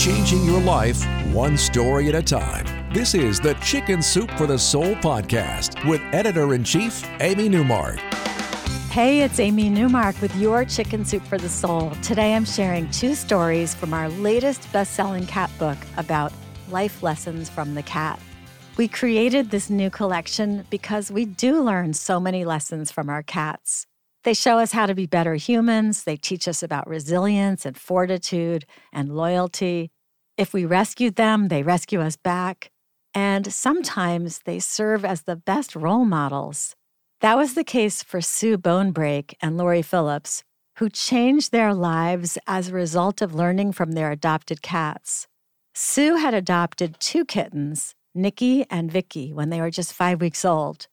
Changing your life one story at a time. This is the Chicken Soup for the Soul podcast with editor in chief, Amy Newmark. Hey, it's Amy Newmark with your Chicken Soup for the Soul. Today I'm sharing two stories from our latest best selling cat book about life lessons from the cat. We created this new collection because we do learn so many lessons from our cats. They show us how to be better humans, they teach us about resilience and fortitude and loyalty. If we rescue them, they rescue us back. And sometimes they serve as the best role models. That was the case for Sue Bonebreak and Lori Phillips, who changed their lives as a result of learning from their adopted cats. Sue had adopted two kittens, Nikki and Vicky, when they were just five weeks old.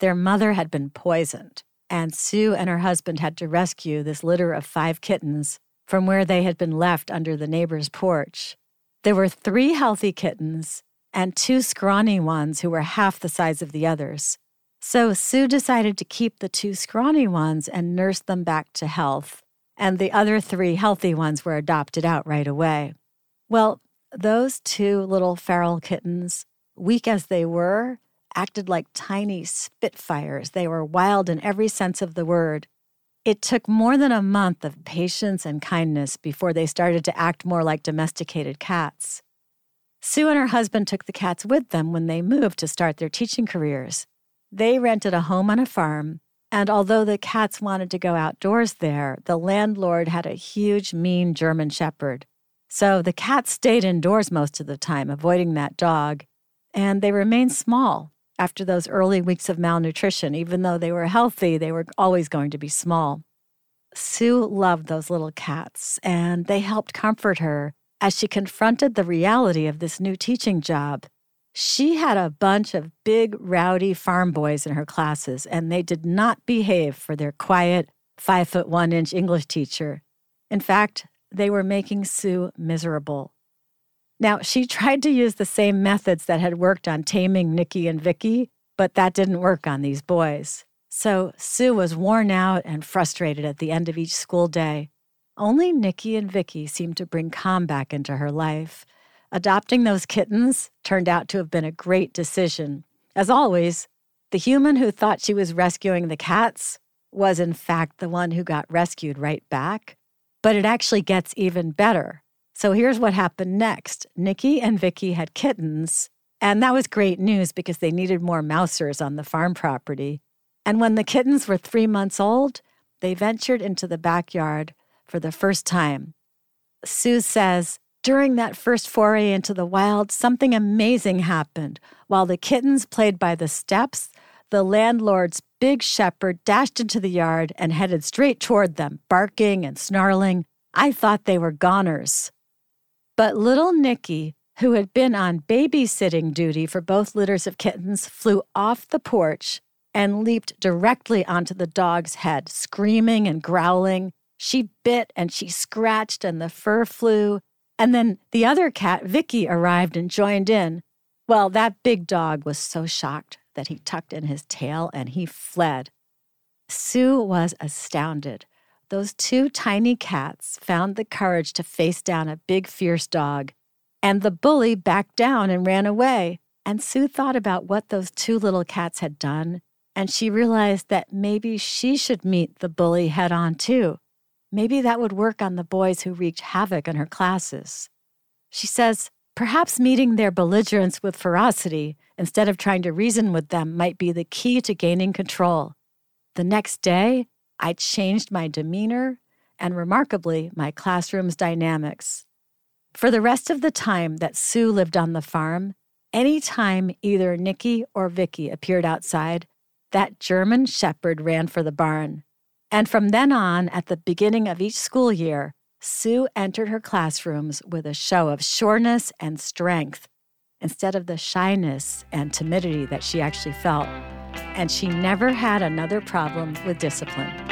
Their mother had been poisoned, and Sue and her husband had to rescue this litter of five kittens from where they had been left under the neighbor's porch. There were three healthy kittens and two scrawny ones who were half the size of the others. So Sue decided to keep the two scrawny ones and nurse them back to health, and the other three healthy ones were adopted out right away. Well, those two little feral kittens, weak as they were, acted like tiny spitfires. They were wild in every sense of the word. It took more than a month of patience and kindness before they started to act more like domesticated cats. Sue and her husband took the cats with them when they moved to start their teaching careers. They rented a home on a farm, and although the cats wanted to go outdoors there, the landlord had a huge, mean German shepherd. So the cats stayed indoors most of the time, avoiding that dog, and they remained small after those early weeks of malnutrition. Even though they were healthy, they were always going to be small. Sue loved those little cats, and they helped comfort her as she confronted the reality of this new teaching job she had a bunch of big, rowdy farm boys in her classes, and they did not behave for their quiet, five foot one inch English teacher. In fact, they were making Sue miserable. Now, she tried to use the same methods that had worked on taming Nikki and Vicky, but that didn't work on these boys. So Sue was worn out and frustrated at the end of each school day. Only Nikki and Vicky seemed to bring calm back into her life. Adopting those kittens turned out to have been a great decision. As always, the human who thought she was rescuing the cats was, in fact, the one who got rescued right back. But it actually gets even better. So here's what happened next Nikki and Vicky had kittens, and that was great news because they needed more mousers on the farm property. And when the kittens were three months old, they ventured into the backyard for the first time. Sue says, during that first foray into the wild, something amazing happened. While the kittens played by the steps, the landlord's big shepherd dashed into the yard and headed straight toward them, barking and snarling. I thought they were goners. But little Nikki, who had been on babysitting duty for both litters of kittens, flew off the porch and leaped directly onto the dog's head, screaming and growling. She bit and she scratched, and the fur flew. And then the other cat, Vicky, arrived and joined in. Well, that big dog was so shocked that he tucked in his tail and he fled. Sue was astounded. Those two tiny cats found the courage to face down a big, fierce dog, and the bully backed down and ran away. And Sue thought about what those two little cats had done, and she realized that maybe she should meet the bully head on too. Maybe that would work on the boys who wreaked havoc in her classes. She says, perhaps meeting their belligerence with ferocity instead of trying to reason with them might be the key to gaining control. The next day, I changed my demeanor and, remarkably, my classroom's dynamics. For the rest of the time that Sue lived on the farm, any time either Nikki or Vicky appeared outside, that German shepherd ran for the barn. And from then on, at the beginning of each school year, Sue entered her classrooms with a show of sureness and strength instead of the shyness and timidity that she actually felt. And she never had another problem with discipline.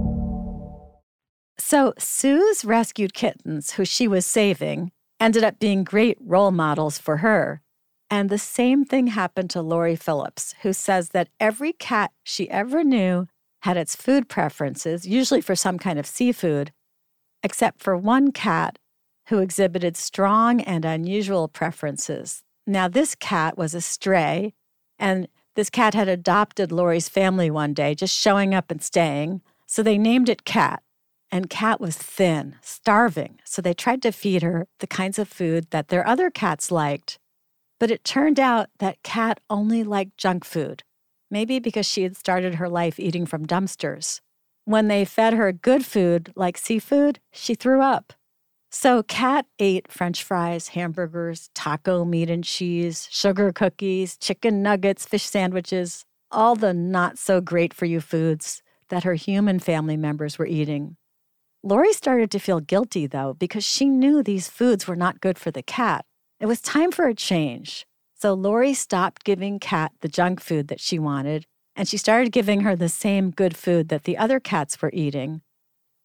So, Sue's rescued kittens, who she was saving, ended up being great role models for her. And the same thing happened to Lori Phillips, who says that every cat she ever knew had its food preferences, usually for some kind of seafood, except for one cat who exhibited strong and unusual preferences. Now, this cat was a stray, and this cat had adopted Lori's family one day, just showing up and staying. So they named it Cat. And Cat was thin, starving, so they tried to feed her the kinds of food that their other cats liked. But it turned out that Cat only liked junk food, maybe because she had started her life eating from dumpsters. When they fed her good food like seafood, she threw up. So Cat ate french fries, hamburgers, taco meat and cheese, sugar cookies, chicken nuggets, fish sandwiches, all the not so great for you foods that her human family members were eating. Lori started to feel guilty, though, because she knew these foods were not good for the cat. It was time for a change. So Lori stopped giving Cat the junk food that she wanted, and she started giving her the same good food that the other cats were eating.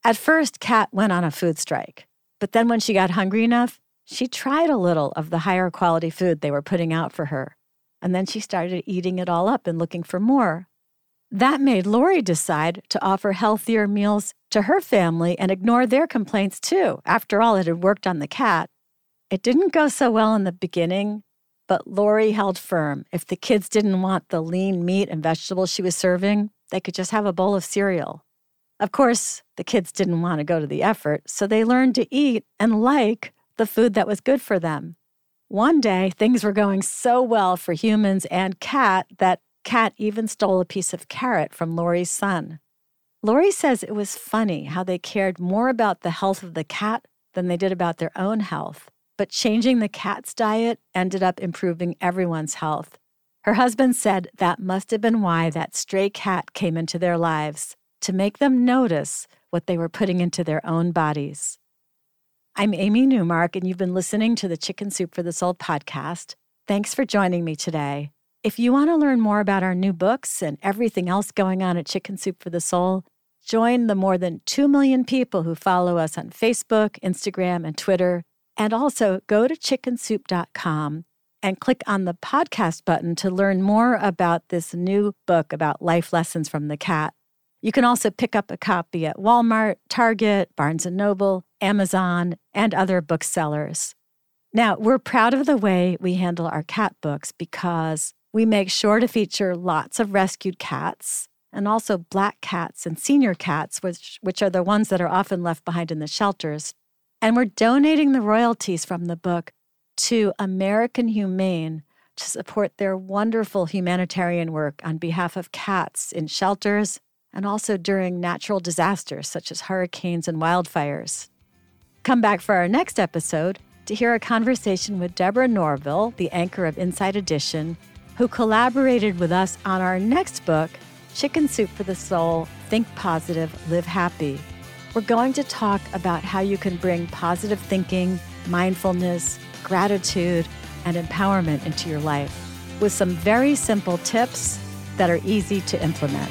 At first, Cat went on a food strike, but then when she got hungry enough, she tried a little of the higher quality food they were putting out for her. And then she started eating it all up and looking for more. That made Lori decide to offer healthier meals to her family and ignore their complaints too. After all, it had worked on the cat. It didn't go so well in the beginning, but Lori held firm. If the kids didn't want the lean meat and vegetables she was serving, they could just have a bowl of cereal. Of course, the kids didn't want to go to the effort, so they learned to eat and like the food that was good for them. One day, things were going so well for humans and cat that Cat even stole a piece of carrot from Lori's son. Lori says it was funny how they cared more about the health of the cat than they did about their own health. But changing the cat's diet ended up improving everyone's health. Her husband said that must have been why that stray cat came into their lives to make them notice what they were putting into their own bodies. I'm Amy Newmark, and you've been listening to the Chicken Soup for the Soul podcast. Thanks for joining me today. If you want to learn more about our new books and everything else going on at Chicken Soup for the Soul, join the more than 2 million people who follow us on Facebook, Instagram, and Twitter. And also go to chickensoup.com and click on the podcast button to learn more about this new book about life lessons from the cat. You can also pick up a copy at Walmart, Target, Barnes & Noble, Amazon, and other booksellers. Now, we're proud of the way we handle our cat books because we make sure to feature lots of rescued cats and also black cats and senior cats, which, which are the ones that are often left behind in the shelters. And we're donating the royalties from the book to American Humane to support their wonderful humanitarian work on behalf of cats in shelters and also during natural disasters such as hurricanes and wildfires. Come back for our next episode to hear a conversation with Deborah Norville, the anchor of Inside Edition, who collaborated with us on our next book, Chicken Soup for the Soul Think Positive, Live Happy. We're going to talk about how you can bring positive thinking, mindfulness, gratitude, and empowerment into your life with some very simple tips that are easy to implement.